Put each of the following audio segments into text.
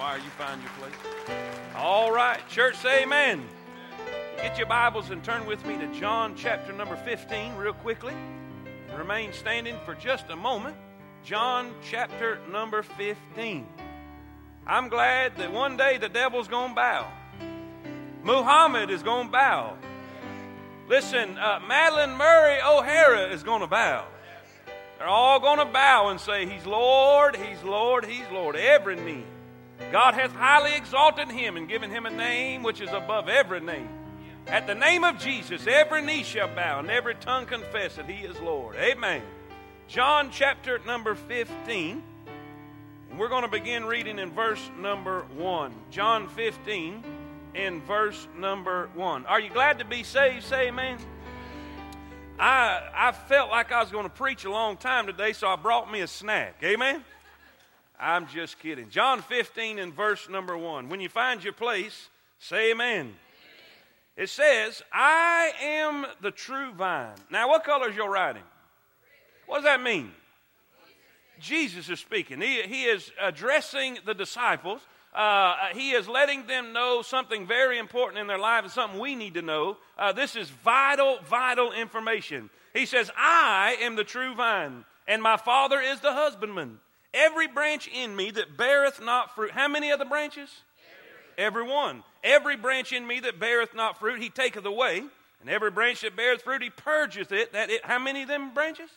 choir, you find your place. All right, church, say amen. Get your Bibles and turn with me to John chapter number 15 real quickly. Remain standing for just a moment. John chapter number 15. I'm glad that one day the devil's going to bow. Muhammad is going to bow. Listen, uh, Madalyn Murray O'Hara is going to bow. They're all going to bow and say, He's Lord, He's Lord, He's Lord. Every knee. God hath highly exalted him and given him a name which is above every name. At the name of Jesus, every knee shall bow and every tongue confess that he is Lord. Amen. John chapter number 15. And we're going to begin reading in verse number 1. John 15 in verse number 1. Are you glad to be saved? Say amen. I, I felt like I was going to preach a long time today, so I brought me a snack. Amen? I'm just kidding. John 15 and verse number 1. When you find your place, say amen. It says, I am the true vine. Now, what color is your writing? What does that mean? Jesus is speaking. He, he is addressing the disciples uh, he is letting them know something very important in their life and something we need to know. Uh, this is vital, vital information. He says, I am the true vine, and my Father is the husbandman. Every branch in me that beareth not fruit. How many of the branches? Every one. Every branch in me that beareth not fruit, he taketh away. And every branch that beareth fruit, he purgeth it. That it, how many of them branches?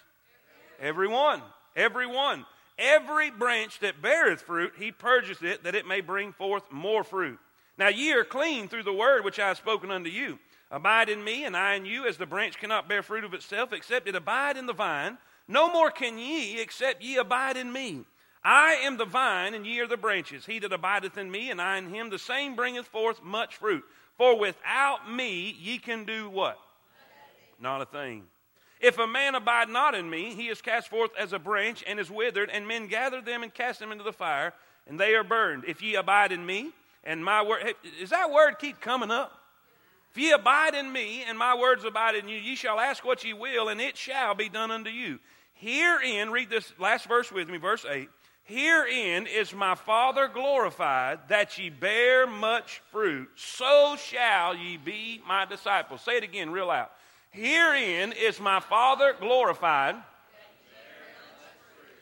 Every one. Every one. Every branch that beareth fruit, he purgeth it, that it may bring forth more fruit. Now ye are clean through the word which I have spoken unto you. Abide in me, and I in you, as the branch cannot bear fruit of itself, except it abide in the vine. No more can ye, except ye abide in me. I am the vine, and ye are the branches. He that abideth in me, and I in him, the same bringeth forth much fruit. For without me ye can do what? Not a thing. If a man abide not in me, he is cast forth as a branch and is withered, and men gather them and cast them into the fire, and they are burned. If ye abide in me, and my word, does that word keep coming up? If ye abide in me, and my words abide in you, ye shall ask what ye will, and it shall be done unto you. Herein, read this last verse with me, verse 8. Herein is my Father glorified, that ye bear much fruit. So shall ye be my disciples. Say it again, real loud. Herein is my Father glorified.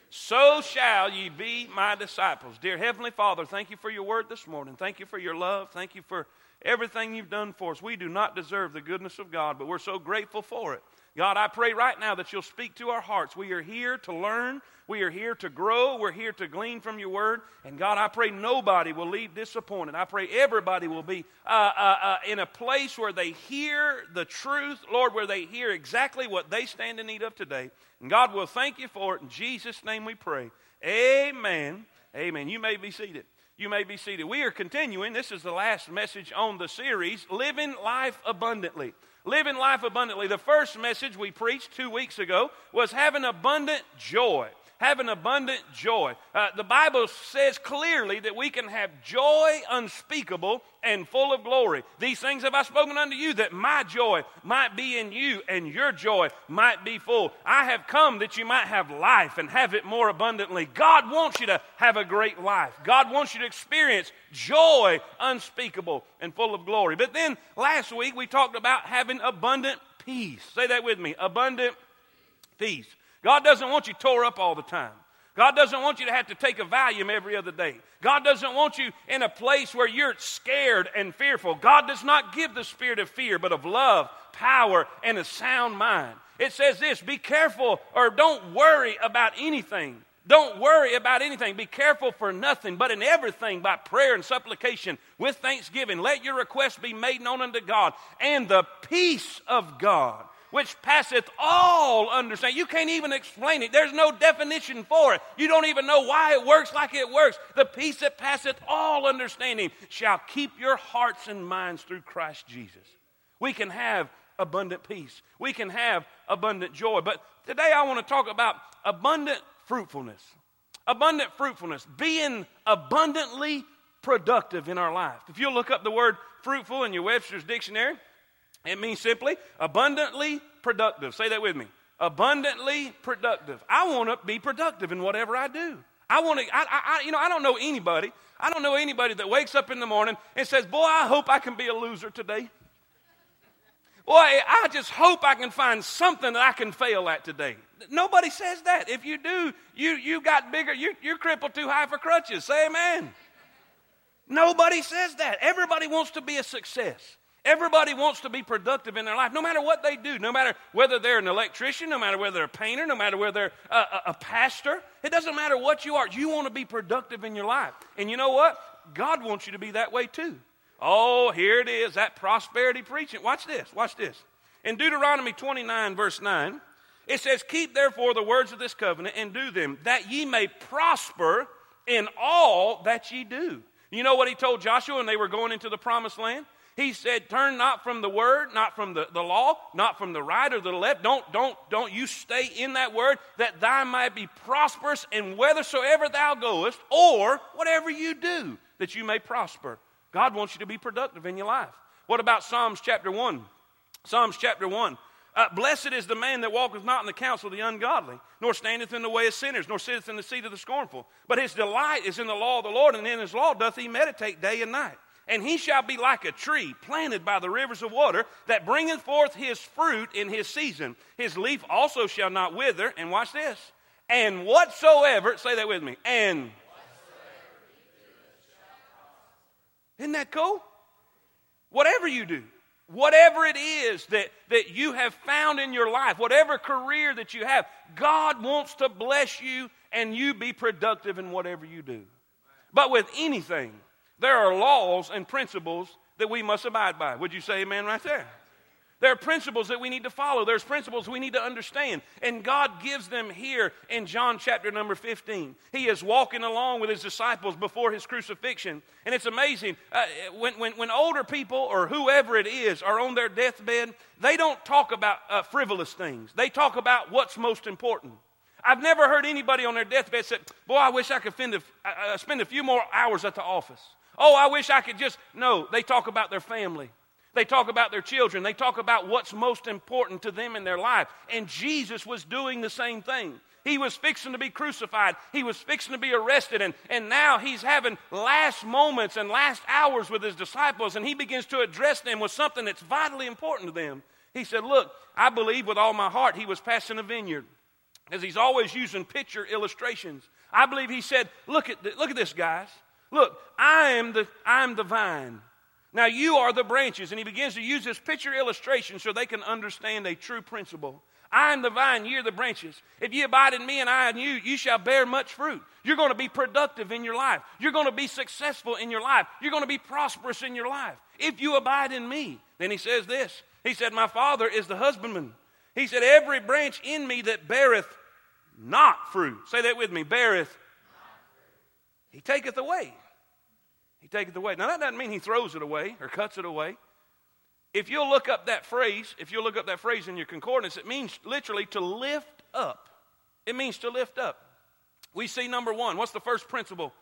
So shall ye be my disciples. Dear Heavenly Father, thank you for your word this morning. Thank you for your love. Thank you for everything you've done for us. We do not deserve the goodness of God, but we're so grateful for it. God, I pray right now that you'll speak to our hearts. We are here to learn. We are here to grow. We're here to glean from your word. And God, I pray nobody will leave disappointed. I pray everybody will be uh, uh, uh, in a place where they hear the truth, Lord, where they hear exactly what they stand in need of today. And God will thank you for it. In Jesus' name we pray. Amen. Amen. You may be seated. You may be seated. We are continuing. This is the last message on the series, Living Life Abundantly. Living life abundantly. The first message we preached two weeks ago was having abundant joy. Having abundant joy. Uh, the Bible says clearly that we can have joy unspeakable and full of glory. These things have I spoken unto you, that my joy might be in you and your joy might be full. I have come that you might have life and have it more abundantly. God wants you to have a great life. God wants you to experience joy unspeakable and full of glory. But then last week we talked about having abundant peace. Say that with me abundant peace. God doesn't want you tore up all the time. God doesn't want you to have to take a Valium every other day. God doesn't want you in a place where you're scared and fearful. God does not give the spirit of fear, but of love, power, and a sound mind. It says this be careful or don't worry about anything. Don't worry about anything. Be careful for nothing, but in everything by prayer and supplication with thanksgiving. Let your requests be made known unto God. And the peace of God, which passeth all understanding. You can't even explain it. There's no definition for it. You don't even know why it works like it works. The peace that passeth all understanding shall keep your hearts and minds through Christ Jesus. We can have abundant peace. We can have abundant joy. But today I want to talk about abundant fruitfulness. Abundant fruitfulness. Being abundantly productive in our life. If you look up the word fruitful in your Webster's dictionary, it means simply abundantly productive. Say that with me. Abundantly productive. I want to be productive in whatever I do. I want to, I, I, you know, I don't know anybody. I don't know anybody that wakes up in the morning and says, Boy, I hope I can be a loser today. Boy, I just hope I can find something that I can fail at today. Nobody says that. If you do, you, you got bigger, you, you're crippled too high for crutches. Say amen. Nobody says that. Everybody wants to be a success. Everybody wants to be productive in their life, no matter what they do, no matter whether they're an electrician, no matter whether they're a painter, no matter whether they're a, a, a pastor. It doesn't matter what you are. You want to be productive in your life. And you know what? God wants you to be that way too. Oh, here it is, that prosperity preaching. Watch this, watch this. In Deuteronomy 29, verse 9, it says, Keep therefore the words of this covenant and do them, that ye may prosper in all that ye do. You know what he told Joshua when they were going into the promised land? He said, Turn not from the word, not from the, the law, not from the right or the left. Don't, don't, don't you stay in that word, that thou might be prosperous and whithersoever thou goest, or whatever you do, that you may prosper. God wants you to be productive in your life. What about Psalms chapter 1? Psalms chapter 1. Uh, Blessed is the man that walketh not in the counsel of the ungodly, nor standeth in the way of sinners, nor sitteth in the seat of the scornful. But his delight is in the law of the Lord, and in his law doth he meditate day and night. And he shall be like a tree planted by the rivers of water that bringeth forth his fruit in his season. His leaf also shall not wither. And watch this. And whatsoever, say that with me, and isn't that cool? Whatever you do, whatever it is that, that you have found in your life, whatever career that you have, God wants to bless you and you be productive in whatever you do. But with anything, there are laws and principles that we must abide by. Would you say amen right there? There are principles that we need to follow. There's principles we need to understand. And God gives them here in John chapter number 15. He is walking along with his disciples before his crucifixion. And it's amazing. Uh, when, when, when older people or whoever it is are on their deathbed, they don't talk about uh, frivolous things. They talk about what's most important. I've never heard anybody on their deathbed say, Boy, I wish I could a, uh, spend a few more hours at the office. Oh, I wish I could just. No, they talk about their family. They talk about their children. They talk about what's most important to them in their life. And Jesus was doing the same thing. He was fixing to be crucified. He was fixing to be arrested. And, and now he's having last moments and last hours with his disciples. And he begins to address them with something that's vitally important to them. He said, Look, I believe with all my heart he was passing a vineyard. As he's always using picture illustrations. I believe he said, Look at, look at this, guys. Look, I am the, I am the vine. Now you are the branches. And he begins to use this picture illustration so they can understand a true principle. I am the vine, ye are the branches. If ye abide in me and I in you, you shall bear much fruit. You're going to be productive in your life. You're going to be successful in your life. You're going to be prosperous in your life. If you abide in me. Then he says this He said, My Father is the husbandman. He said, Every branch in me that beareth not fruit. Say that with me beareth. He taketh away. He taketh away. Now, that doesn't mean he throws it away or cuts it away. If you'll look up that phrase, if you'll look up that phrase in your concordance, it means literally to lift up. It means to lift up. We see number one. What's the first principle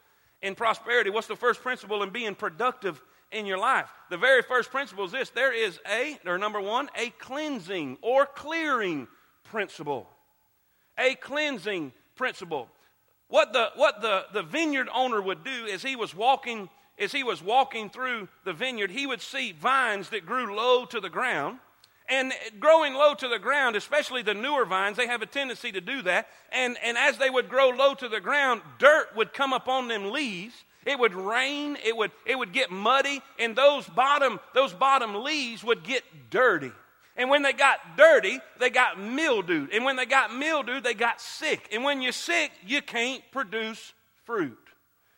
in prosperity? What's the first principle in being productive in your life? The very first principle is this there is a, or number one, a cleansing or clearing principle. A cleansing principle. What the, what the, the vineyard owner would do is he was walking as he was walking through the vineyard, he would see vines that grew low to the ground. And growing low to the ground, especially the newer vines, they have a tendency to do that. And, and as they would grow low to the ground, dirt would come up on them leaves. It would rain, it would, it would get muddy, and those bottom, those bottom leaves would get dirty. And when they got dirty, they got mildewed. And when they got mildewed, they got sick. And when you're sick, you can't produce fruit.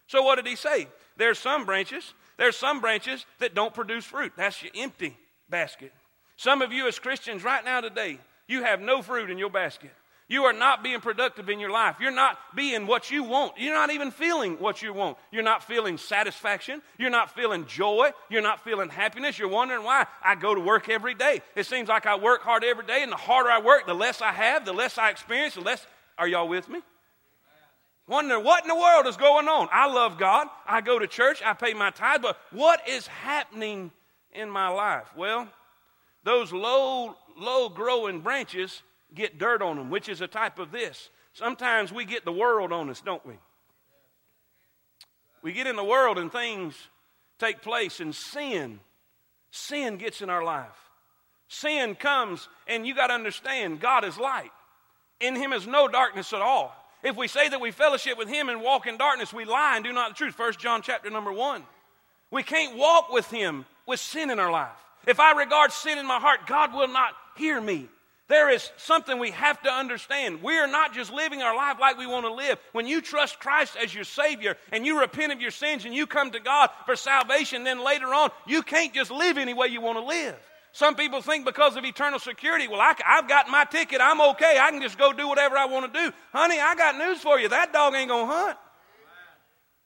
So what did he say? There's some branches, there's some branches that don't produce fruit. That's your empty basket. Some of you as Christians right now today, you have no fruit in your basket. You are not being productive in your life. You're not being what you want. You're not even feeling what you want. You're not feeling satisfaction. You're not feeling joy. You're not feeling happiness. You're wondering why. I go to work every day. It seems like I work hard every day, and the harder I work, the less I have, the less I experience, the less. Are y'all with me? Wondering what in the world is going on. I love God. I go to church. I pay my tithe. But what is happening in my life? Well, those low, low growing branches get dirt on them, which is a type of this. Sometimes we get the world on us, don't we? We get in the world and things take place, and sin, sin gets in our life. Sin comes, and you got to understand God is light. In Him is no darkness at all. If we say that we fellowship with Him and walk in darkness, we lie and do not the truth. First John chapter number one. We can't walk with Him with sin in our life. If I regard sin in my heart, God will not hear me. There is something we have to understand. We are not just living our life like we want to live. When you trust Christ as your Savior and you repent of your sins and you come to God for salvation, then later on, you can't just live any way you want to live. Some people think because of eternal security, well, I, have got my ticket, I'm okay, I can just go do whatever I want to do. Honey, I got news for you. That dog ain't going to hunt.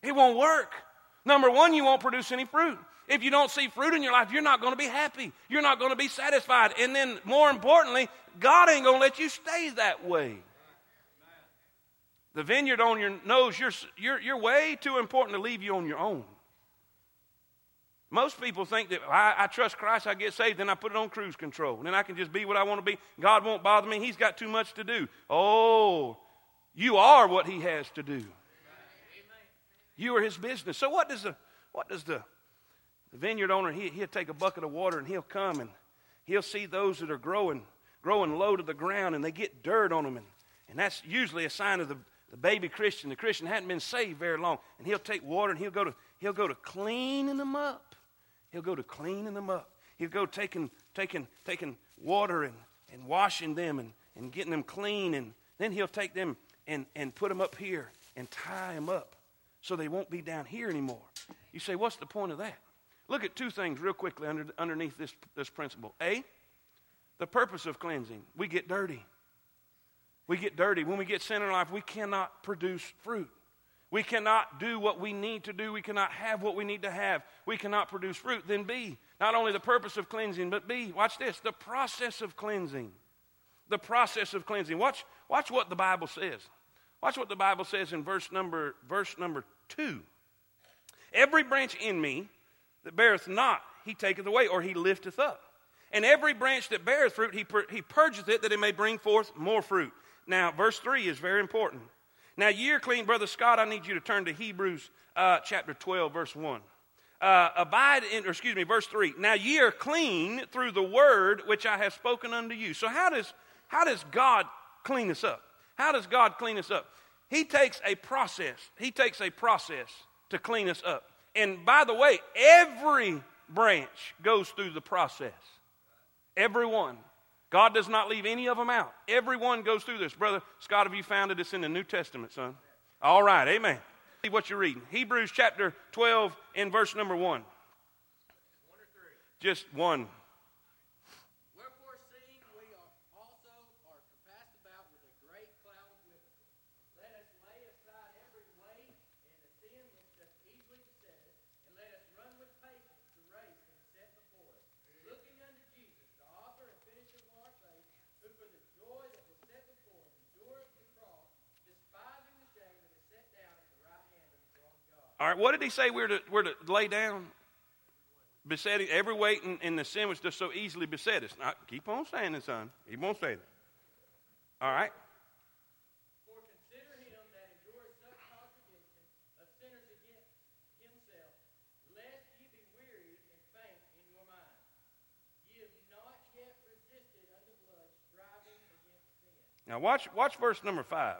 It won't work. Number one, you won't produce any fruit. If you don't see fruit in your life, you're not going to be happy. You're not going to be satisfied. And then, more importantly, God ain't going to let you stay that way. The vineyard owner knows you're, you're, you're way too important to leave you on your own. Most people think that I, I, trust Christ, I get saved, then I put it on cruise control. And then I can just be what I want to be. God won't bother me. He's got too much to do. Oh, you are what He has to do. You are His business. So what does the what does the, the vineyard owner? He, he'll take a bucket of water and he'll come and he'll see those that are growing growing low to the ground and they get dirt on them. And, and that's usually a sign of the, the baby Christian. The Christian hadn't been saved very long. And he'll take water and he'll go to, he'll go to cleaning them up. He'll go to cleaning them up. He'll go taking, taking, taking water and, and washing them and, and getting them clean. And then he'll take them and, and put them up here and tie them up so they won't be down here anymore. You say, what's the point of that? Look at two things real quickly under, underneath this, this principle. A, the purpose of cleansing. We get dirty. We get dirty. When we get sin in our life, we cannot produce fruit. We cannot do what we need to do. We cannot have what we need to have. We cannot produce fruit. Then B, not only the purpose of cleansing, but B, watch this, the process of cleansing. The process of cleansing. Watch, watch what the Bible says. Watch what the Bible says in verse number, verse number two. Every branch in me that beareth not, he taketh away, or he lifteth up. And every branch that beareth fruit, he, pur- he purgeth it that it may bring forth more fruit. Now, verse 3 is very important. Now, year clean, Brother Scott, I need you to turn to Hebrews uh, chapter 12, verse 1. Uh, abide in, or excuse me, verse 3. Now ye are clean through the word which I have spoken unto you. So, how does, how does God clean us up? How does God clean us up? He takes a process. He takes a process to clean us up. And by the way, every branch goes through the process. Everyone. God does not leave any of them out. Everyone goes through this. Brother Scott, have you found it? It's in the New Testament, son. All right, amen. See what you're reading. Hebrews chapter 12 in verse number 1. Just one. All right, what did he say we're to, we're to lay down? Besetting every weight in, in the sin which does so easily beset us. Now, keep on saying this, son. He won't say that. All right. Now watch, watch verse number five.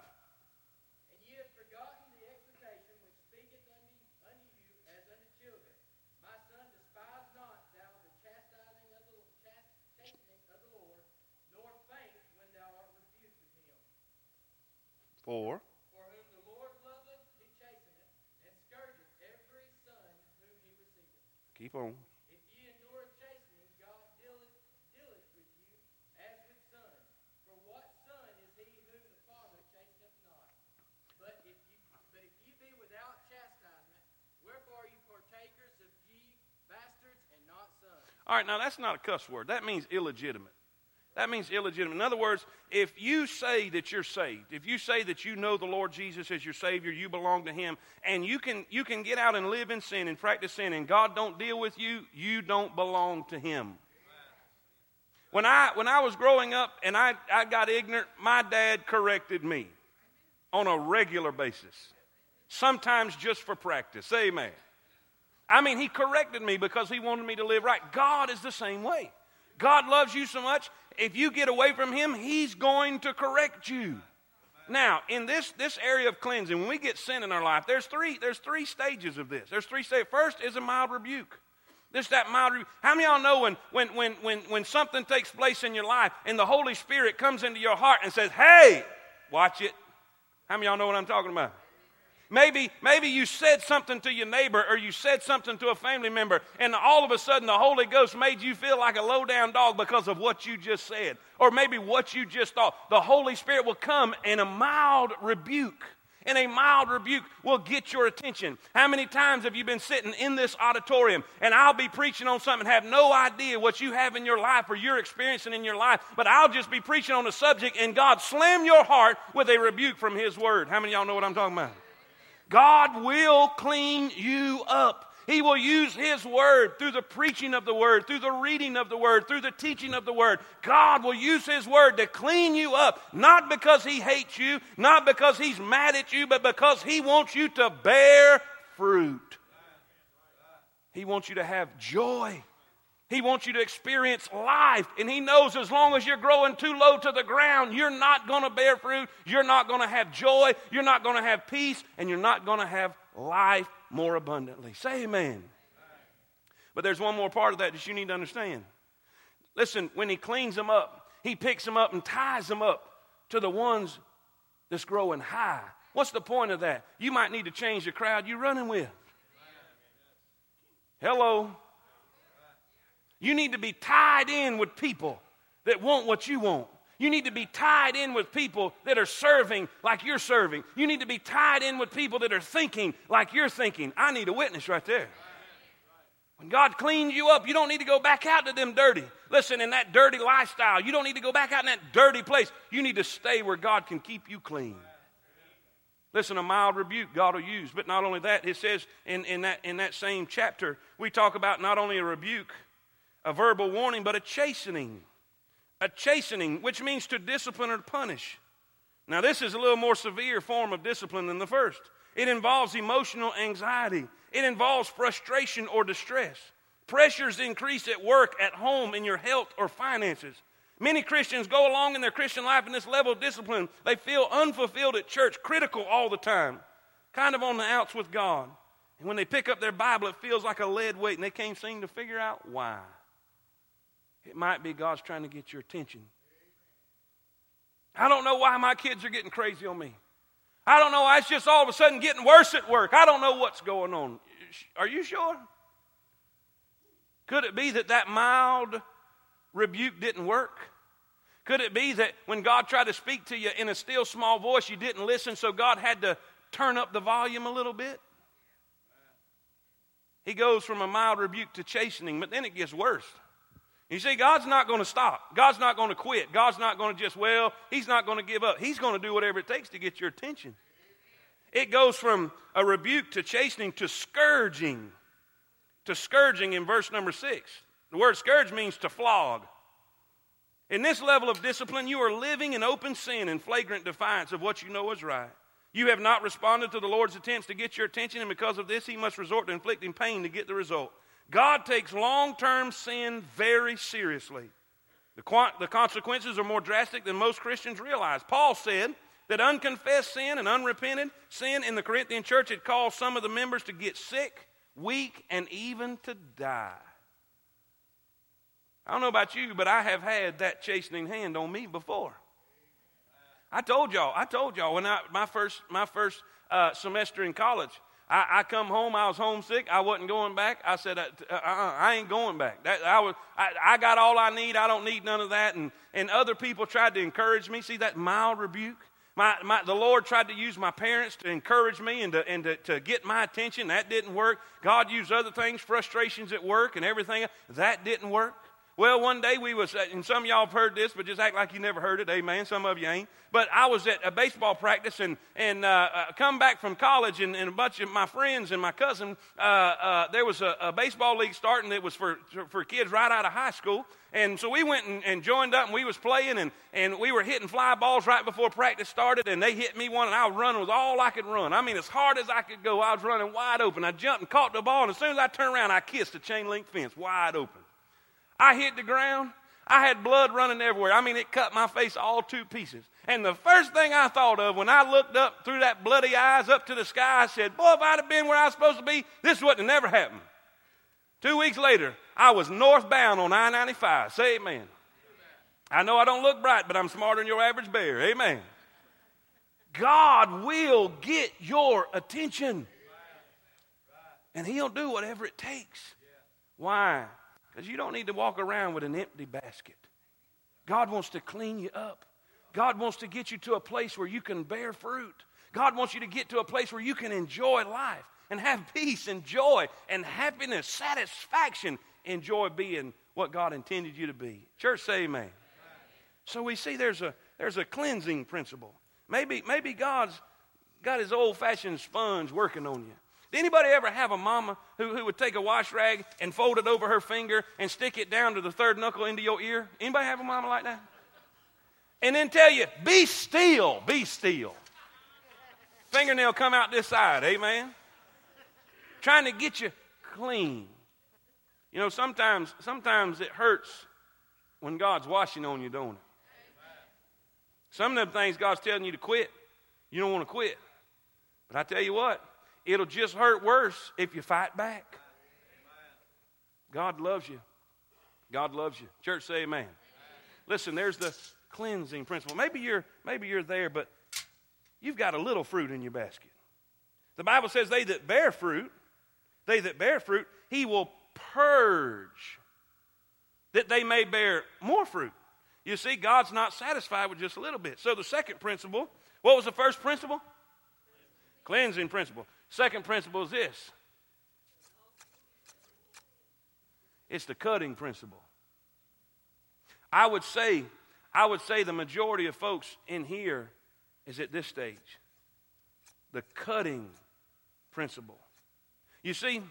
For. For whom the Lord loveth, he chasteneth, and scourgeth every son whom he receiveth. Keep on. If ye endure chastening, God dealeth, dealeth with you as with sons. For what son is he whom the Father chasteneth not? But if you, but if ye be without chastisement, wherefore are you partakers of ye bastards and not sons? All right, now that's not a cuss word. That means illegitimate. That means illegitimate. In other words, if you say that you're saved, if you say that you know the Lord Jesus as your Savior, you belong to Him, and you can, you can get out and live in sin and practice sin, and God don't deal with you, you don't belong to Him. When I, when I was growing up and I, I got ignorant, my dad corrected me on a regular basis. sometimes just for practice. Amen. I mean, he corrected me because he wanted me to live right. God is the same way. God loves you so much, if you get away from him, he's going to correct you. Now, in this, this area of cleansing, when we get sin in our life, there's three, there's three stages of this. There's three stages. First is a mild rebuke. This, that mild rebuke. How many of y'all know when, when, when, when, when something takes place in your life and the Holy Spirit comes into your heart and says, hey, watch it? How many of y'all know what I'm talking about? Maybe, maybe you said something to your neighbor or you said something to a family member, and all of a sudden the Holy Ghost made you feel like a low down dog because of what you just said, or maybe what you just thought. The Holy Spirit will come in a mild rebuke. And a mild rebuke will get your attention. How many times have you been sitting in this auditorium and I'll be preaching on something, have no idea what you have in your life or you're experiencing in your life, but I'll just be preaching on a subject and God slam your heart with a rebuke from His Word? How many y'all know what I'm talking about? God will clean you up. He will use His Word through the preaching of the Word, through the reading of the Word, through the teaching of the Word. God will use His Word to clean you up, not because He hates you, not because He's mad at you, but because He wants you to bear fruit. He wants you to have joy. He wants you to experience life. And He knows as long as you're growing too low to the ground, you're not going to bear fruit. You're not going to have joy. You're not going to have peace. And you're not going to have life more abundantly. Say amen. But there's one more part of that that you need to understand. Listen, when He cleans them up, He picks them up and ties them up to the ones that's growing high. What's the point of that? You might need to change the crowd you're running with. Hello. You need to be tied in with people that want what you want. You need to be tied in with people that are serving like you're serving. You need to be tied in with people that are thinking like you're thinking. I need a witness right there. When God cleans you up, you don't need to go back out to them dirty. Listen, in that dirty lifestyle, you don't need to go back out in that dirty place. You need to stay where God can keep you clean. Listen, a mild rebuke God will use. But not only that, it says in, in, that, in that same chapter, we talk about not only a rebuke, a verbal warning, but a chastening. A chastening, which means to discipline or to punish. Now, this is a little more severe form of discipline than the first. It involves emotional anxiety, it involves frustration or distress. Pressures increase at work, at home, in your health or finances. Many Christians go along in their Christian life in this level of discipline. They feel unfulfilled at church, critical all the time, kind of on the outs with God. And when they pick up their Bible, it feels like a lead weight, and they can't seem to figure out why. It might be God's trying to get your attention. I don't know why my kids are getting crazy on me. I don't know why it's just all of a sudden getting worse at work. I don't know what's going on. Are you sure? Could it be that that mild rebuke didn't work? Could it be that when God tried to speak to you in a still small voice, you didn't listen, so God had to turn up the volume a little bit? He goes from a mild rebuke to chastening, but then it gets worse. You see, God's not going to stop. God's not going to quit. God's not going to just, well, He's not going to give up. He's going to do whatever it takes to get your attention. It goes from a rebuke to chastening to scourging. To scourging in verse number six. The word scourge means to flog. In this level of discipline, you are living in open sin and flagrant defiance of what you know is right. You have not responded to the Lord's attempts to get your attention, and because of this, He must resort to inflicting pain to get the result. God takes long term sin very seriously. The, the consequences are more drastic than most Christians realize. Paul said that unconfessed sin and unrepented sin in the Corinthian church had caused some of the members to get sick, weak, and even to die. I don't know about you, but I have had that chastening hand on me before. I told y'all, I told y'all when I, my first, my first uh, semester in college, I, I, come home, I was homesick, I wasn't going back. I said, uh, uh, I ain't going back. That, I, was, I, I, got all I need, I don't need none of that. And, and other people tried to encourage me. See that mild rebuke? My, my, the Lord tried to use my parents to encourage me and, to, and to, to get my attention. That didn't work. God used other things, frustrations at work and everything. That didn't work. Well, one day we was, and some of y'all have heard this, but just act like you never heard it. Amen. Some of you ain't. But I was at a baseball practice and and uh, uh, come back from college, and, and, a bunch of my friends and my cousin. Uh, uh, there was a, a, baseball league starting that was for for kids right out of high school, and so we went and, and, joined up, and we was playing, and and we were hitting fly balls right before practice started, and they hit me one, and I was running with all I could run. I mean, as hard as I could go, I was running wide open. I jumped and caught the ball, and as soon as I turned around, I kissed the chain link fence wide open. I hit the ground. I had blood running everywhere. I mean, it cut my face all two pieces. And the first thing I thought of when I looked up through that bloody eyes up to the sky, I said, Boy, if I'd have been where I was supposed to be, this wouldn't have never happened. Two weeks later, I was northbound on I 95. Say amen. amen. I know I don't look bright, but I'm smarter than your average bear. Amen. God will get your attention. And He'll do whatever it takes. Why? Because you don't need to walk around with an empty basket. God wants to clean you up. God wants to get you to a place where you can bear fruit. God wants you to get to a place where you can enjoy life and have peace and joy and happiness, satisfaction, enjoy being what God intended you to be. Church, say amen. So we see there's a, there's a cleansing principle. Maybe, maybe God's got his old fashioned sponge working on you. Did anybody ever have a mama who, who would take a wash rag and fold it over her finger and stick it down to the third knuckle into your ear? Anybody have a mama like that? And then tell you, be still, be still. Fingernail come out this side, amen? Trying to get you clean. You know, sometimes, sometimes it hurts when God's washing on you, don't it? Some of them things God's telling you to quit, you don't want to quit. But I tell you what, It'll just hurt worse if you fight back. God loves you. God loves you. Church, say amen. amen. Listen, there's the cleansing principle. Maybe you're, maybe you're there, but you've got a little fruit in your basket. The Bible says, They that bear fruit, they that bear fruit, he will purge that they may bear more fruit. You see, God's not satisfied with just a little bit. So the second principle, what was the first principle? Cleansing principle. Second principle is this it's the cutting principle. I would say, I would say the majority of folks in here is at this stage. The cutting principle. You see,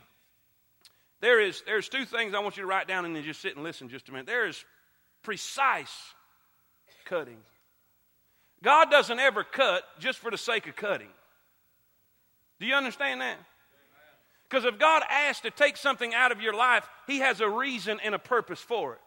there is there's two things I want you to write down and then just sit and listen just a minute. There is precise cutting. God doesn't ever cut just for the sake of cutting. Do you understand that? Because if God asks to take something out of your life, He has a reason and a purpose for it.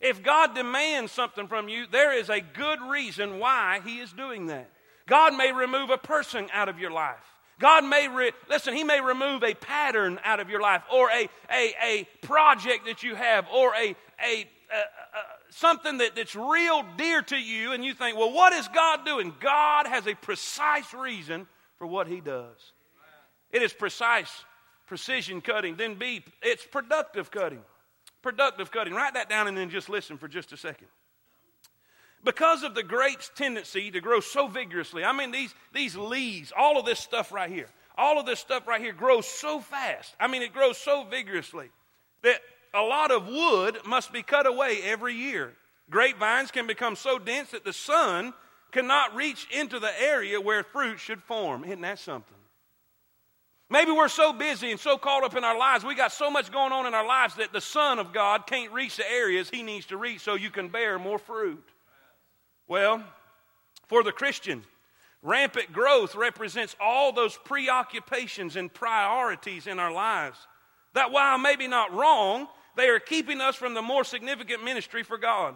If God demands something from you, there is a good reason why He is doing that. God may remove a person out of your life. God may, re- listen, He may remove a pattern out of your life or a, a, a project that you have or a, a, something that, that's real dear to you, and you think, well, what is God doing? God has a precise reason for what He does. It is precise, precision cutting. Then B, it's productive cutting. Productive cutting. Write that down and then just listen for just a second. Because of the grapes' tendency to grow so vigorously, I mean, these, these leaves, all of this stuff right here, all of this stuff right here grows so fast. I mean, it grows so vigorously that a lot of wood must be cut away every year. Grapevines can become so dense that the sun cannot reach into the area where fruit should form. Isn't that something? Maybe we're so busy and so caught up in our lives, we got so much going on in our lives that the Son of God can't reach the areas He needs to reach so you can bear more fruit. Well, for the Christian, rampant growth represents all those preoccupations and priorities in our lives that, while maybe not wrong, they are keeping us from the more significant ministry for God.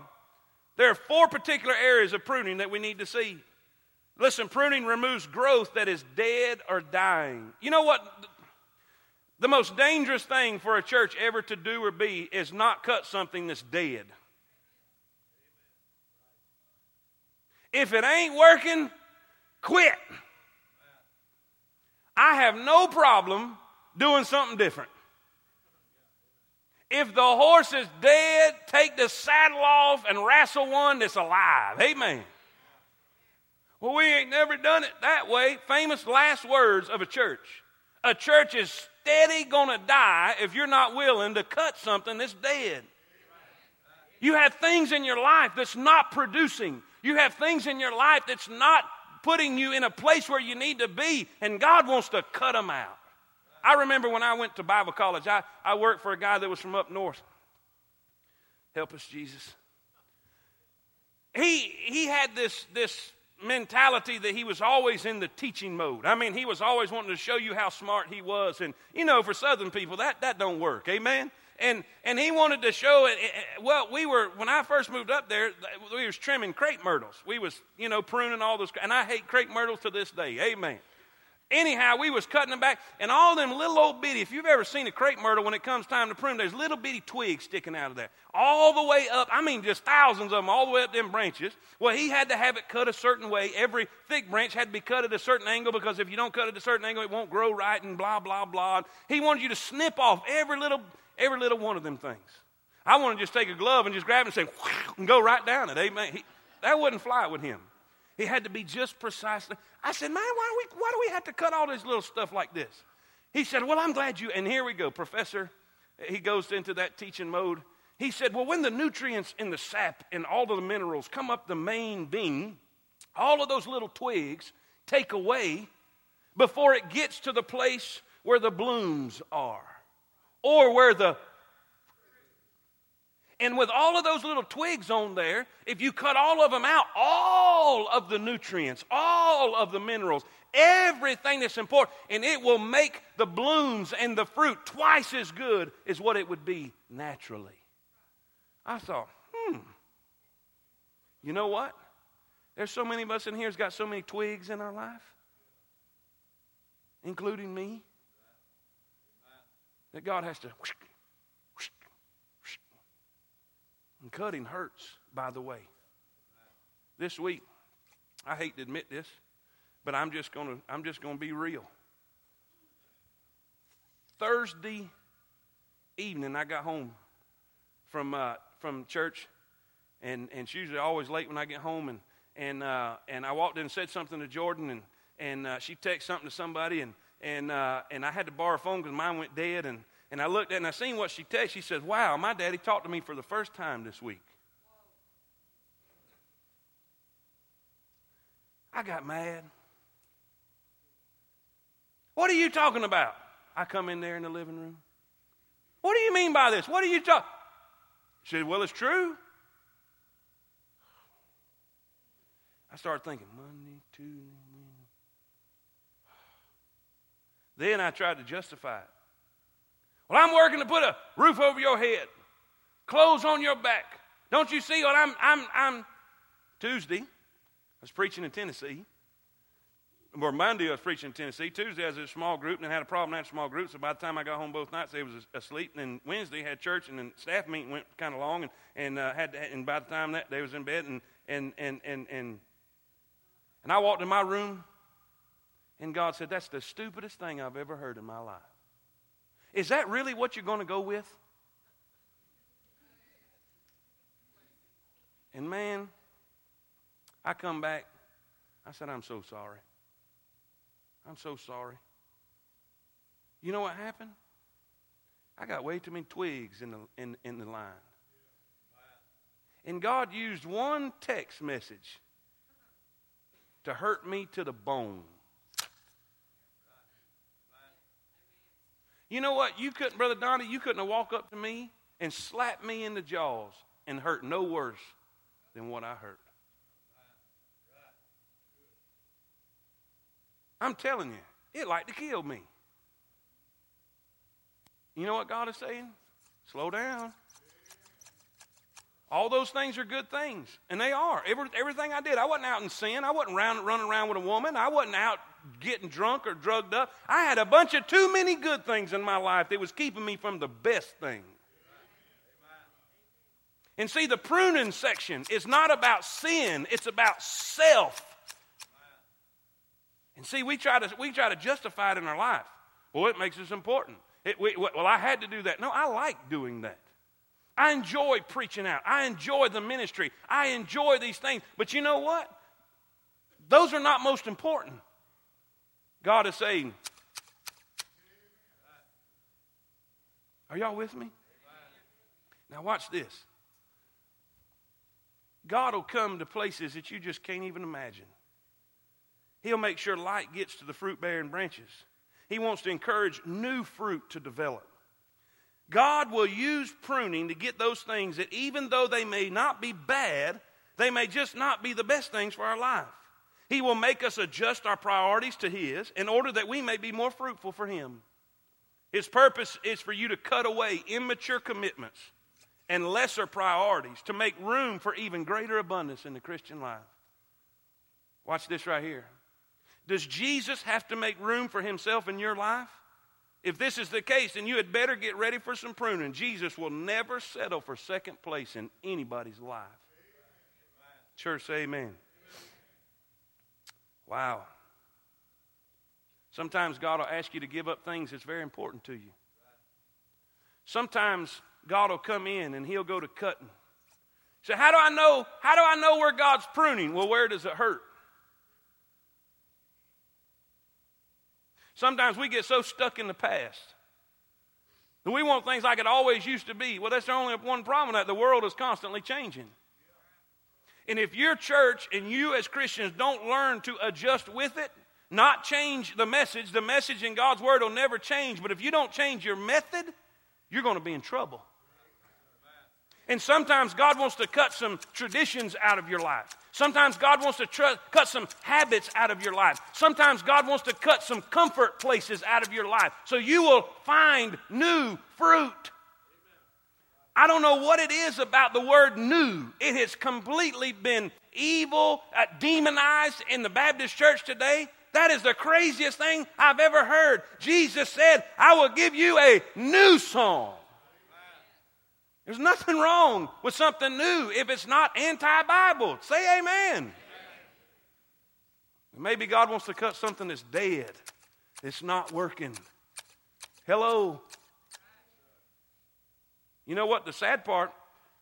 There are four particular areas of pruning that we need to see. Listen, pruning removes growth that is dead or dying. You know what? The most dangerous thing for a church ever to do or be is not cut something that's dead. If it ain't working, quit. I have no problem doing something different. If the horse is dead, take the saddle off and wrestle one that's alive. Amen. Well, we ain't never done it that way. Famous last words of a church. A church is steady going to die if you're not willing to cut something that's dead. You have things in your life that's not producing. You have things in your life that's not putting you in a place where you need to be, and God wants to cut them out. I remember when I went to Bible college, I, I worked for a guy that was from up north. Help us, Jesus. He, he had this, this mentality that he was always in the teaching mode. I mean, he was always wanting to show you how smart he was. And, you know, for Southern people, that, that don't work. Amen? And, and he wanted to show it. Well, we were, when I first moved up there, we was trimming crepe myrtles. We was, you know, pruning all those, and I hate crepe myrtles to this day. Amen. Anyhow, we was cutting them back, and all them little old bitty, if you've ever seen a crepe myrtle when it comes time to prune, there's little bitty twigs sticking out of there. All the way up, I mean just thousands of them, all the way up them branches. Well, he had to have it cut a certain way. Every thick branch had to be cut at a certain angle because if you don't cut it at a certain angle, it won't grow right and blah, blah, blah. He wanted you to snip off every little, every little one of them things. I want to just take a glove and just grab it and say, and go right down it. Amen. He, that wouldn't fly with him. He had to be just precisely. I said, man, why do, we, why do we have to cut all this little stuff like this? He said, well, I'm glad you, and here we go, Professor. He goes into that teaching mode. He said, well, when the nutrients in the sap and all of the minerals come up the main beam, all of those little twigs take away before it gets to the place where the blooms are or where the and with all of those little twigs on there, if you cut all of them out, all of the nutrients, all of the minerals, everything that's important, and it will make the blooms and the fruit twice as good as what it would be naturally. I thought, hmm, you know what? There's so many of us in here has got so many twigs in our life, including me, that God has to And cutting hurts, by the way. This week, I hate to admit this, but I'm just gonna I'm just gonna be real. Thursday evening, I got home from uh, from church, and and it's usually always late when I get home, and and uh, and I walked in and said something to Jordan, and and uh, she texted something to somebody, and and uh, and I had to borrow a phone because mine went dead, and and I looked at and I seen what she texted. She said, Wow, my daddy talked to me for the first time this week. I got mad. What are you talking about? I come in there in the living room. What do you mean by this? What are you talking? She said, Well, it's true. I started thinking, Monday, Tuesday. Then I tried to justify it. Well, I'm working to put a roof over your head, clothes on your back. Don't you see what I'm, I'm, I'm, Tuesday, I was preaching in Tennessee. Or Monday, I was preaching in Tennessee. Tuesday, I was in a small group and had a problem in that small group. So by the time I got home both nights, they was asleep. And then Wednesday, had church and then staff meeting went kind of long. And, and, uh, had to, and by the time that day, was in bed. And, and, and, and, and, and I walked in my room, and God said, That's the stupidest thing I've ever heard in my life. Is that really what you're going to go with? And man, I come back. I said, I'm so sorry. I'm so sorry. You know what happened? I got way too many twigs in the, in, in the line. And God used one text message to hurt me to the bone. You know what? You couldn't, Brother Donnie, you couldn't have walked up to me and slapped me in the jaws and hurt no worse than what I hurt. I'm telling you, it like to kill me. You know what God is saying? Slow down. All those things are good things, and they are. Every, everything I did, I wasn't out in sin. I wasn't round, running around with a woman. I wasn't out getting drunk or drugged up. I had a bunch of too many good things in my life that was keeping me from the best thing. And see, the pruning section is not about sin, it's about self. And see, we try to, we try to justify it in our life. Well, it makes us important. It, we, well, I had to do that. No, I like doing that. I enjoy preaching out. I enjoy the ministry. I enjoy these things. But you know what? Those are not most important. God is saying, Are y'all with me? Now, watch this. God will come to places that you just can't even imagine. He'll make sure light gets to the fruit bearing branches. He wants to encourage new fruit to develop. God will use pruning to get those things that, even though they may not be bad, they may just not be the best things for our life. He will make us adjust our priorities to His in order that we may be more fruitful for Him. His purpose is for you to cut away immature commitments and lesser priorities to make room for even greater abundance in the Christian life. Watch this right here. Does Jesus have to make room for himself in your life? If this is the case, then you had better get ready for some pruning. Jesus will never settle for second place in anybody's life. Church, amen. Wow. Sometimes God will ask you to give up things that's very important to you. Sometimes God will come in and he'll go to cutting. So how do I know? How do I know where God's pruning? Well, where does it hurt? Sometimes we get so stuck in the past that we want things like it always used to be. Well, that's the only one problem that the world is constantly changing. And if your church and you as Christians don't learn to adjust with it, not change the message, the message in God's Word will never change. But if you don't change your method, you're going to be in trouble. And sometimes God wants to cut some traditions out of your life. Sometimes God wants to tr- cut some habits out of your life. Sometimes God wants to cut some comfort places out of your life. So you will find new fruit. I don't know what it is about the word new. It has completely been evil, uh, demonized in the Baptist church today. That is the craziest thing I've ever heard. Jesus said, I will give you a new song. There's nothing wrong with something new if it's not anti Bible. Say amen. amen. Maybe God wants to cut something that's dead, it's not working. Hello. You know what the sad part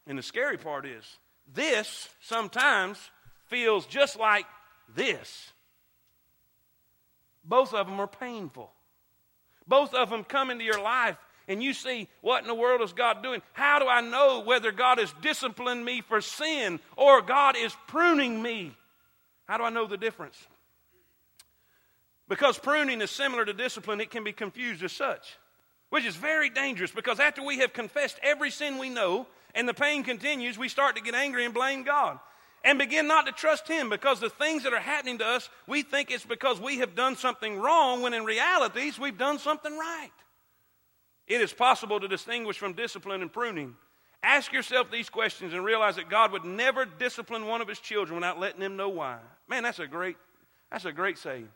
and the scary part is? This sometimes feels just like this. Both of them are painful. Both of them come into your life and you see what in the world is God doing. How do I know whether God is disciplining me for sin or God is pruning me? How do I know the difference? Because pruning is similar to discipline, it can be confused as such, which is very dangerous because after we have confessed every sin we know and the pain continues, we start to get angry and blame God and begin not to trust Him because the things that are happening to us, we think it's because we have done something wrong when in reality we've done something right. It is possible to distinguish from discipline and pruning. Ask yourself these questions and realize that God would never discipline one of his children without letting them know why. Man, that's a great, that's a great saying.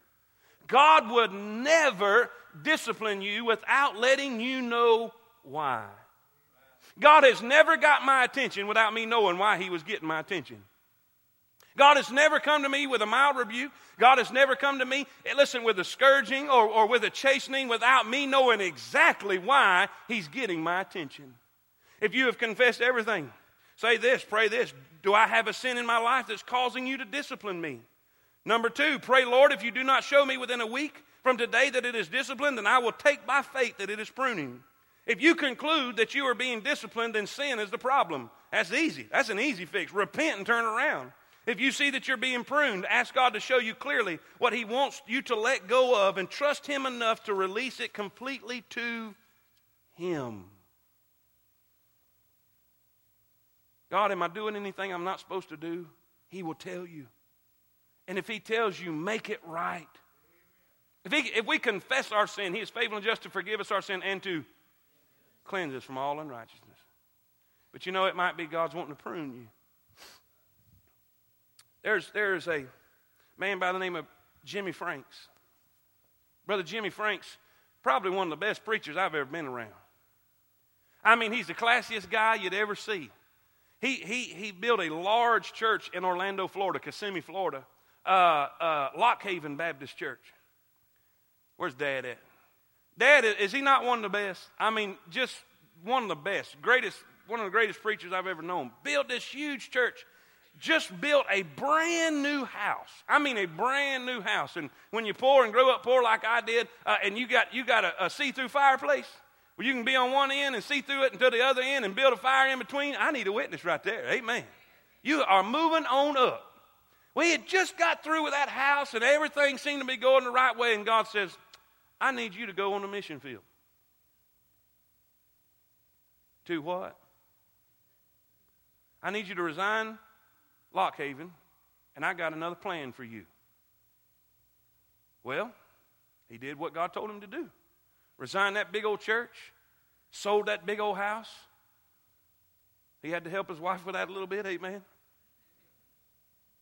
God would never discipline you without letting you know why. God has never got my attention without me knowing why he was getting my attention. God has never come to me with a mild rebuke. God has never come to me, eh, listen, with a scourging or, or with a chastening without me knowing exactly why He's getting my attention. If you have confessed everything, say this, pray this. Do I have a sin in my life that's causing you to discipline me? Number two, pray, Lord, if you do not show me within a week from today that it is disciplined, then I will take by faith that it is pruning. If you conclude that you are being disciplined, then sin is the problem. That's easy. That's an easy fix. Repent and turn around. If you see that you're being pruned, ask God to show you clearly what He wants you to let go of and trust Him enough to release it completely to Him. God, am I doing anything I'm not supposed to do? He will tell you. And if He tells you, make it right. If, he, if we confess our sin, He is faithful and just to forgive us our sin and to cleanse us from all unrighteousness. But you know, it might be God's wanting to prune you. There's, there's a man by the name of Jimmy Franks. Brother Jimmy Franks, probably one of the best preachers I've ever been around. I mean, he's the classiest guy you'd ever see. He, he, he built a large church in Orlando, Florida, Kissimmee, Florida, uh, uh, Lock Haven Baptist Church. Where's Dad at? Dad, is he not one of the best? I mean, just one of the best, greatest, one of the greatest preachers I've ever known. Built this huge church just built a brand new house. I mean, a brand new house. And when you're poor and grew up poor like I did, uh, and you got, you got a, a see through fireplace where you can be on one end and see through it until the other end and build a fire in between, I need a witness right there. Amen. You are moving on up. We had just got through with that house and everything seemed to be going the right way, and God says, I need you to go on the mission field. To what? I need you to resign Lockhaven, and I got another plan for you. Well, he did what God told him to do. Resigned that big old church, sold that big old house. He had to help his wife with that a little bit, amen.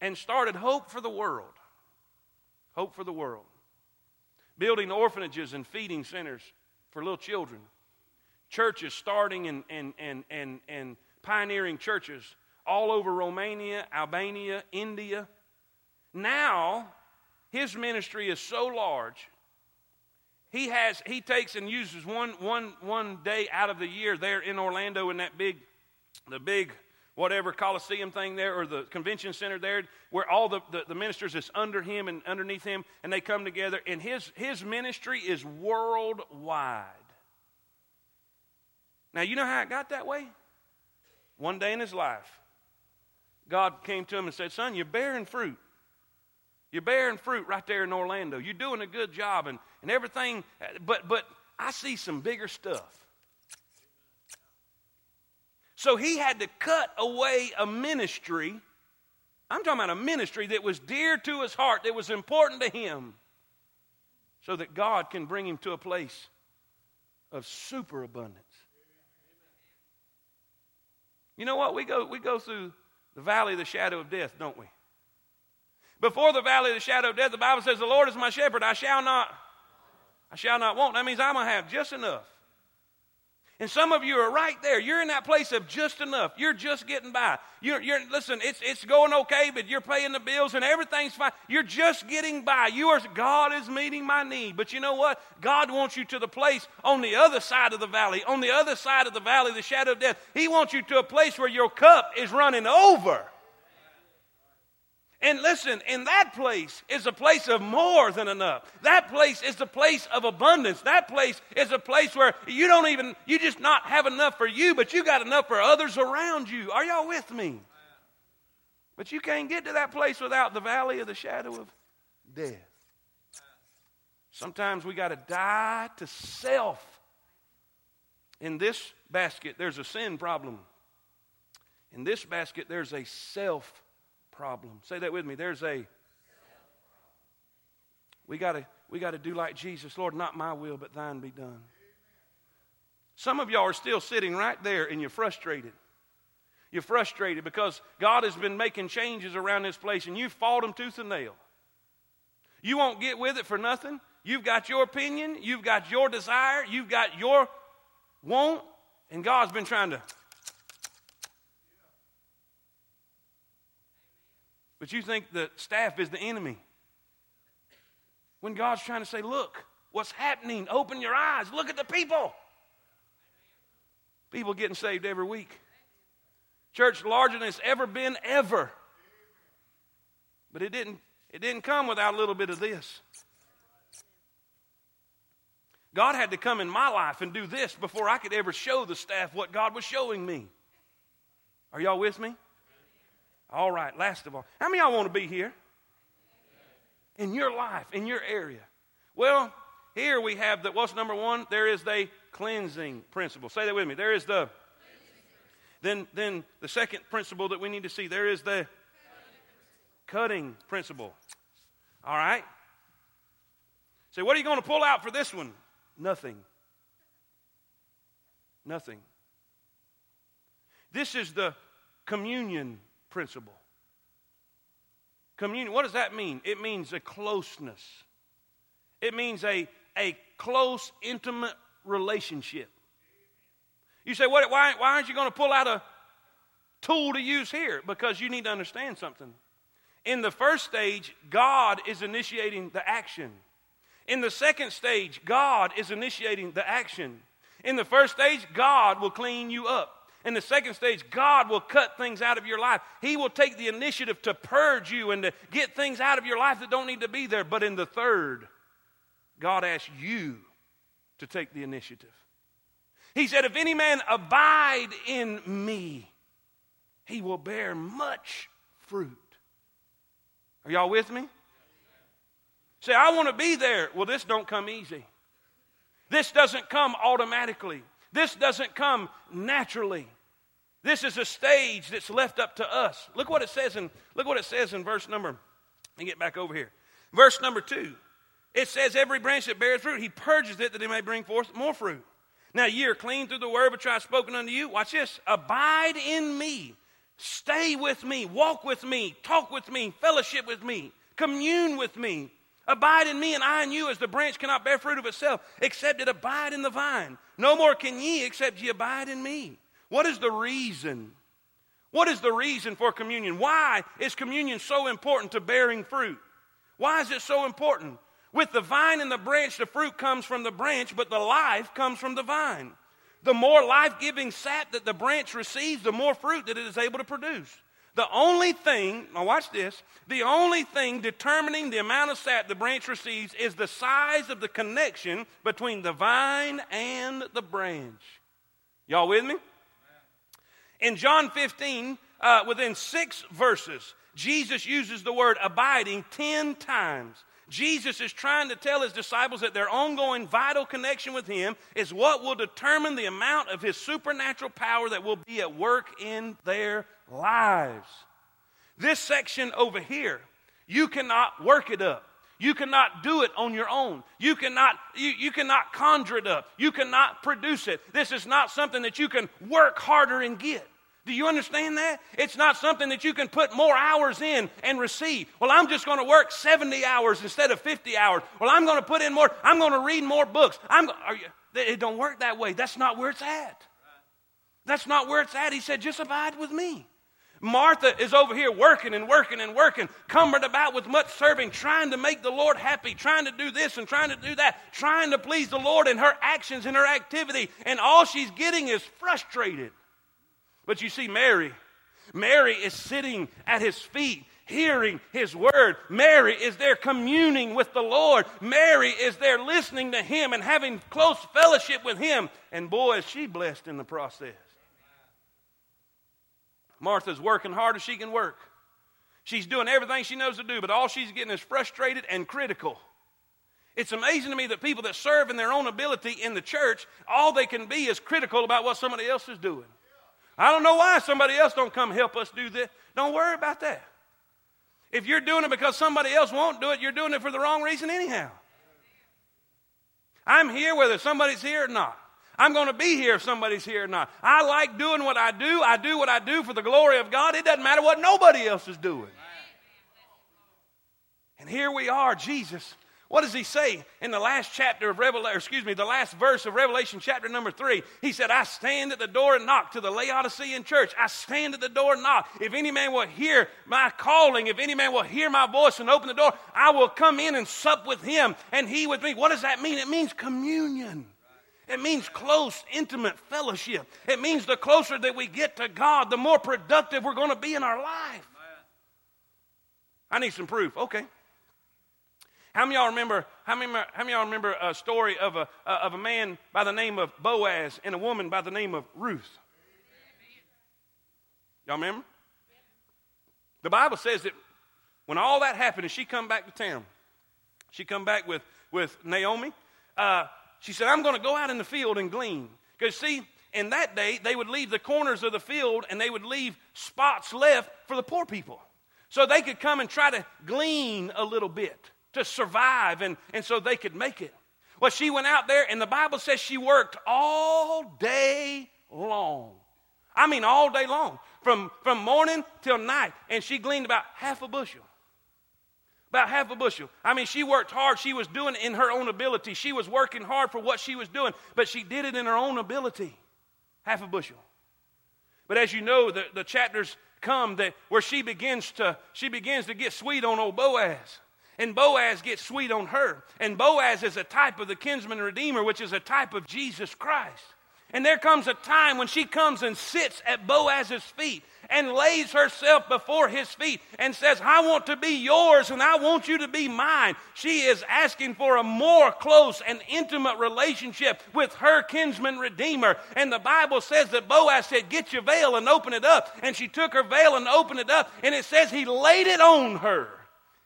And started Hope for the World. Hope for the World. Building orphanages and feeding centers for little children. Churches starting and, and, and, and, and pioneering churches all over Romania, Albania, India. Now, his ministry is so large he has he takes and uses one one one day out of the year there in Orlando in that big the big whatever Coliseum thing there or the convention center there where all the, the, the, ministers is under him and underneath him and they come together and his his ministry is worldwide. Now you know how it got that way? One day in his life, God came to him and said, Son, you're bearing fruit. You're bearing fruit right there in Orlando. You're doing a good job and, and everything, but, but I see some bigger stuff. So he had to cut away a ministry. I'm talking about a ministry that was dear to his heart, that was important to him, so that God can bring him to a place of superabundance. You know what? We go, we go through the valley of the shadow of death, don't we? Before the valley of the shadow of death, the Bible says, The Lord is my shepherd, I shall not, I shall not want. That means I'm gonna have just enough. And some of you are right there. You're in that place of just enough. You're just getting by. You're, you're listen, it's, it's going okay, but you're paying the bills and everything's fine. You're just getting by. You are, God is meeting my need. But you know what? God wants you to the place on the other side of the valley, on the other side of the valley, the shadow of death. He wants you to a place where your cup is running over. And listen, in that place is a place of more than enough. That place is a place of abundance. That place is a place where you don't even, you just not have enough for you, but you got enough for others around you. Are y'all with me? But you can't get to that place without the valley of the shadow of death. Sometimes we got to die to self. In this basket, there's a sin problem. In this basket, there's a self problem. Say that with me. There's a we got to we got to do like Jesus. Lord, not my will, but thine be done. Some of y'all are still sitting right there and you're frustrated. You're frustrated because God has been making changes around this place and you've fought them tooth and nail. You won't get with it for nothing. You've got your opinion, you've got your desire, you've got your want, and God's been trying to But you think the staff is the enemy. When God's trying to say, look, what's happening? Open your eyes. Look at the people. People getting saved every week. Church larger than it's ever been, ever. But it didn't, it didn't come without a little bit of this. God had to come in my life and do this before I could ever show the staff what God was showing me. Are y'all with me? All right, last of all, how many y'all want to be here? In your life, in your area. Well, here we have that. What's number one? There is the cleansing principle. Say that with me. There is the. Then, then the second principle that we need to see there is the cutting principle. All right. So, what are you going to pull out for this one? Nothing. Nothing. This is the communion principle. Communion, what does that mean? It means a closeness, it means a, a close, intimate relationship. You say, what, why, why aren't you going to pull out a tool to use here? Because you need to understand something. In the first stage, God is initiating the action. In the second stage, God is initiating the action. In the first stage, God will clean you up. In the second stage, God will cut things out of your life. He will take the initiative to purge you and to get things out of your life that don't need to be there. But in the third, God asks you to take the initiative. He said, If any man abide in me, he will bear much fruit. Are y'all with me? Say, I want to be there. Well, this don't come easy. This doesn't come automatically. This doesn't come naturally. This is a stage that's left up to us. Look what it says in look what it says in verse number. Let me get back over here. Verse number two. It says, Every branch that bears fruit, he purges it that it may bring forth more fruit. Now ye are clean through the word which I have spoken unto you. Watch this. Abide in me. Stay with me. Walk with me. Talk with me. Fellowship with me. Commune with me. Abide in me and I in you as the branch cannot bear fruit of itself except it abide in the vine. No more can ye except ye abide in me. What is the reason? What is the reason for communion? Why is communion so important to bearing fruit? Why is it so important? With the vine and the branch, the fruit comes from the branch, but the life comes from the vine. The more life giving sap that the branch receives, the more fruit that it is able to produce. The only thing, now watch this, the only thing determining the amount of sap the branch receives is the size of the connection between the vine and the branch. Y'all with me? In John 15, uh, within six verses, Jesus uses the word abiding 10 times. Jesus is trying to tell his disciples that their ongoing vital connection with him is what will determine the amount of his supernatural power that will be at work in their lives. This section over here, you cannot work it up. You cannot do it on your own. You cannot, you, you cannot conjure it up. You cannot produce it. This is not something that you can work harder and get. Do you understand that? It's not something that you can put more hours in and receive. Well, I'm just going to work 70 hours instead of 50 hours. Well, I'm going to put in more, I'm going to read more books. I'm, are you, it don't work that way. That's not where it's at. That's not where it's at. He said, just abide with me. Martha is over here working and working and working, cumbered about with much serving, trying to make the Lord happy, trying to do this and trying to do that, trying to please the Lord in her actions and her activity. And all she's getting is frustrated. But you see, Mary, Mary is sitting at his feet hearing his word. Mary is there communing with the Lord. Mary is there listening to him and having close fellowship with him. And boy, is she blessed in the process. Martha's working hard as she can work. She's doing everything she knows to do, but all she's getting is frustrated and critical. It's amazing to me that people that serve in their own ability in the church, all they can be is critical about what somebody else is doing. I don't know why somebody else don't come help us do this. Don't worry about that. If you're doing it because somebody else won't do it, you're doing it for the wrong reason anyhow. I'm here whether somebody's here or not. I'm going to be here if somebody's here or not. I like doing what I do. I do what I do for the glory of God. It doesn't matter what nobody else is doing. And here we are, Jesus what does he say in the last chapter of Revelation, excuse me, the last verse of Revelation chapter number three? He said, I stand at the door and knock to the Laodicean church. I stand at the door and knock. If any man will hear my calling, if any man will hear my voice and open the door, I will come in and sup with him and he with me. What does that mean? It means communion. It means close, intimate fellowship. It means the closer that we get to God, the more productive we're going to be in our life. I need some proof. Okay. How many y'all remember? How many, how many y'all remember a story of a uh, of a man by the name of Boaz and a woman by the name of Ruth? Y'all remember? The Bible says that when all that happened, and she come back to town, she come back with with Naomi. Uh, she said, "I'm going to go out in the field and glean." Because see, in that day, they would leave the corners of the field and they would leave spots left for the poor people, so they could come and try to glean a little bit to survive, and, and so they could make it. Well, she went out there, and the Bible says she worked all day long. I mean, all day long, from, from morning till night, and she gleaned about half a bushel. About half a bushel. I mean, she worked hard. She was doing it in her own ability. She was working hard for what she was doing, but she did it in her own ability. Half a bushel. But as you know, the, the chapters come that where she begins to she begins to get sweet on old Boaz. And Boaz gets sweet on her. And Boaz is a type of the kinsman redeemer, which is a type of Jesus Christ. And there comes a time when she comes and sits at Boaz's feet and lays herself before his feet and says, I want to be yours and I want you to be mine. She is asking for a more close and intimate relationship with her kinsman redeemer. And the Bible says that Boaz said, Get your veil and open it up. And she took her veil and opened it up. And it says he laid it on her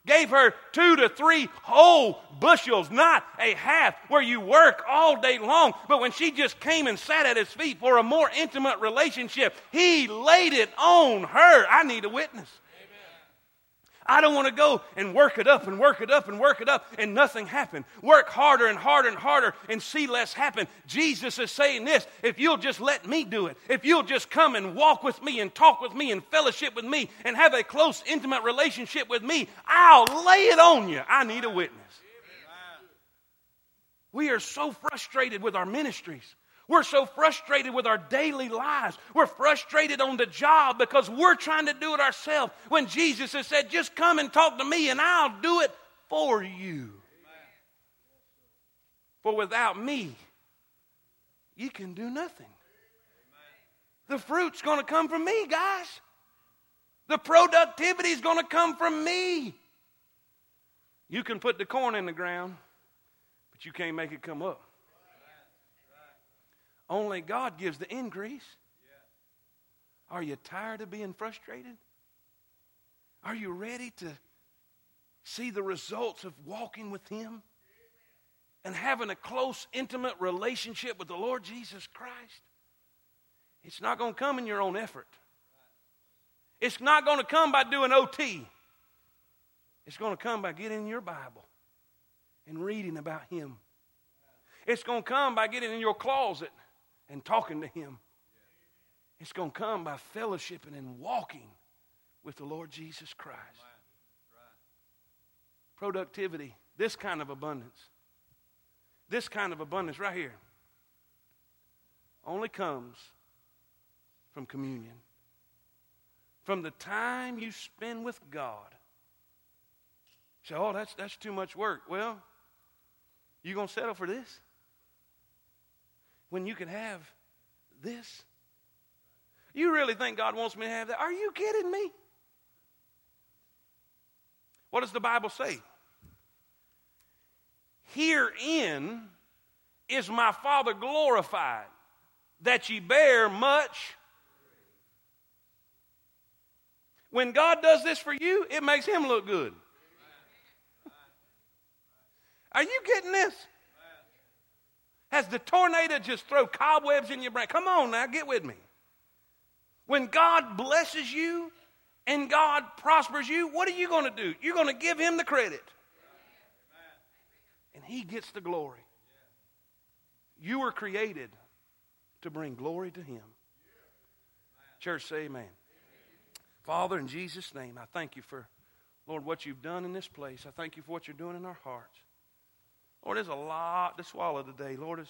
gave her two to three whole bushels, not a half, where you work all day long. But when she just came and sat at his feet for a more intimate relationship, he laid it on her. I need a witness. I don't want to go and work it up and work it up and work it up and nothing happen. Work harder and harder and harder and see less happen. Jesus is saying this if you'll just let me do it, if you'll just come and walk with me and talk with me and fellowship with me and have a close, intimate relationship with me, I'll lay it on you. I need a witness. We are so frustrated with our ministries. We're so frustrated with our daily lives. We're frustrated on the job because we're trying to do it ourselves. When Jesus has said, just come and talk to me and I'll do it for you. For without me, you can do nothing. The fruit's going to come from me, guys. The productivity is going to come from me. You can put the corn in the ground, but you can't make it come up. Only God gives the increase. Are you tired of being frustrated? Are you ready to see the results of walking with Him and having a close, intimate relationship with the Lord Jesus Christ? It's not going to come in your own effort. It's not going to come by doing OT. It's going to come by getting in your Bible and reading about Him. It's going to come by getting in your closet and talking to Him. It's going to come by fellowshipping and walking with the Lord Jesus Christ. Productivity, this kind of abundance, this kind of abundance right here, only comes from communion. From the time you spend with God. You say, oh, that's, that's too much work. Well, you going to settle for this? When you can have this? You really think God wants me to have that? Are you kidding me? What does the Bible say? Herein is my Father glorified, that ye bear much. When God does this for you, it makes him look good. Are you getting this? Has the tornado just throw cobwebs in your brain? Come on now, get with me. When God blesses you and God prospers you, what are you going to do? You're going to give Him the credit. And He gets the glory. You were created to bring glory to Him. Church, say amen. Father, in Jesus' name, I thank you for, Lord, what you've done in this place. I thank you for what you're doing in our hearts. Lord, there's a lot to swallow today. Lord, as